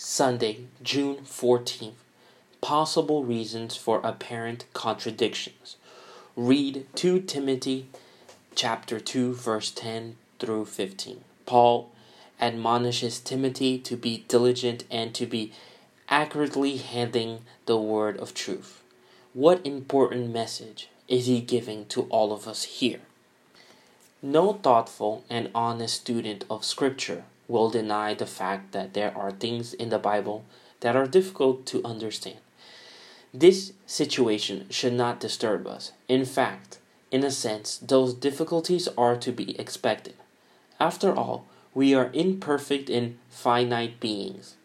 Sunday, June 14th. Possible reasons for apparent contradictions. Read 2 Timothy chapter 2 verse 10 through 15. Paul admonishes Timothy to be diligent and to be accurately handling the word of truth. What important message is he giving to all of us here? No thoughtful and honest student of Scripture will deny the fact that there are things in the Bible that are difficult to understand. This situation should not disturb us. In fact, in a sense, those difficulties are to be expected. After all, we are imperfect and finite beings,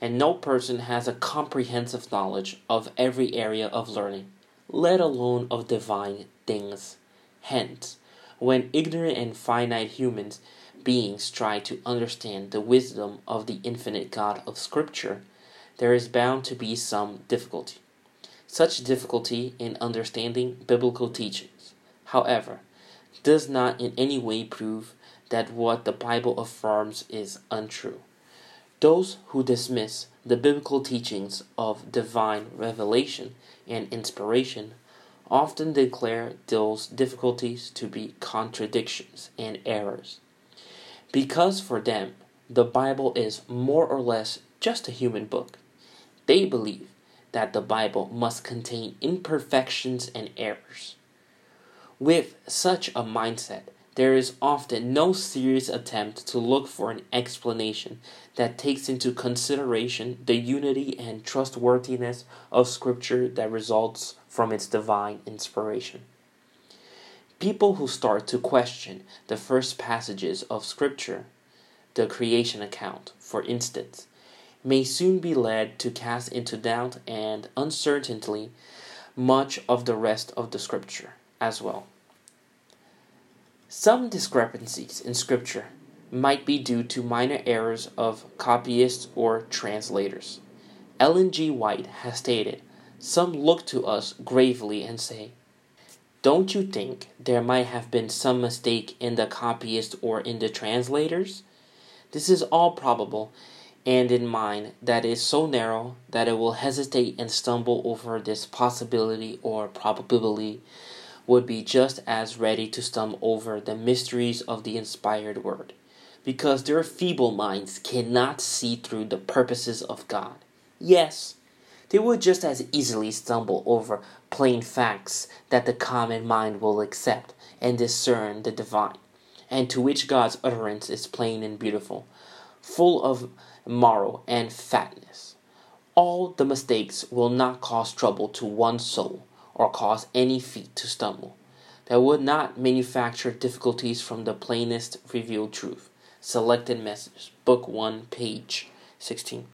and no person has a comprehensive knowledge of every area of learning, let alone of divine things. Hence, when ignorant and finite humans beings try to understand the wisdom of the infinite God of Scripture, there is bound to be some difficulty. Such difficulty in understanding biblical teachings, however, does not in any way prove that what the Bible affirms is untrue. Those who dismiss the biblical teachings of divine revelation and inspiration often declare those difficulties to be contradictions and errors. Because for them, the Bible is more or less just a human book, they believe that the Bible must contain imperfections and errors. With such a mindset, there is often no serious attempt to look for an explanation that takes into consideration the unity and trustworthiness of Scripture that results from its divine inspiration. People who start to question the first passages of Scripture, the creation account, for instance, may soon be led to cast into doubt and uncertainty much of the rest of the Scripture as well. Some discrepancies in Scripture might be due to minor errors of copyists or translators. Ellen G. White has stated, Some look to us gravely and say, Don't you think there might have been some mistake in the copyist or in the translators? This is all probable, and in mind that is so narrow that it will hesitate and stumble over this possibility or probability would be just as ready to stumble over the mysteries of the inspired word, because their feeble minds cannot see through the purposes of God. Yes, they would just as easily stumble over plain facts that the common mind will accept and discern the divine, and to which God's utterance is plain and beautiful, full of marrow and fatness. All the mistakes will not cause trouble to one soul or cause any feet to stumble. That would not manufacture difficulties from the plainest revealed truth. Selected Message, Book 1, page 16.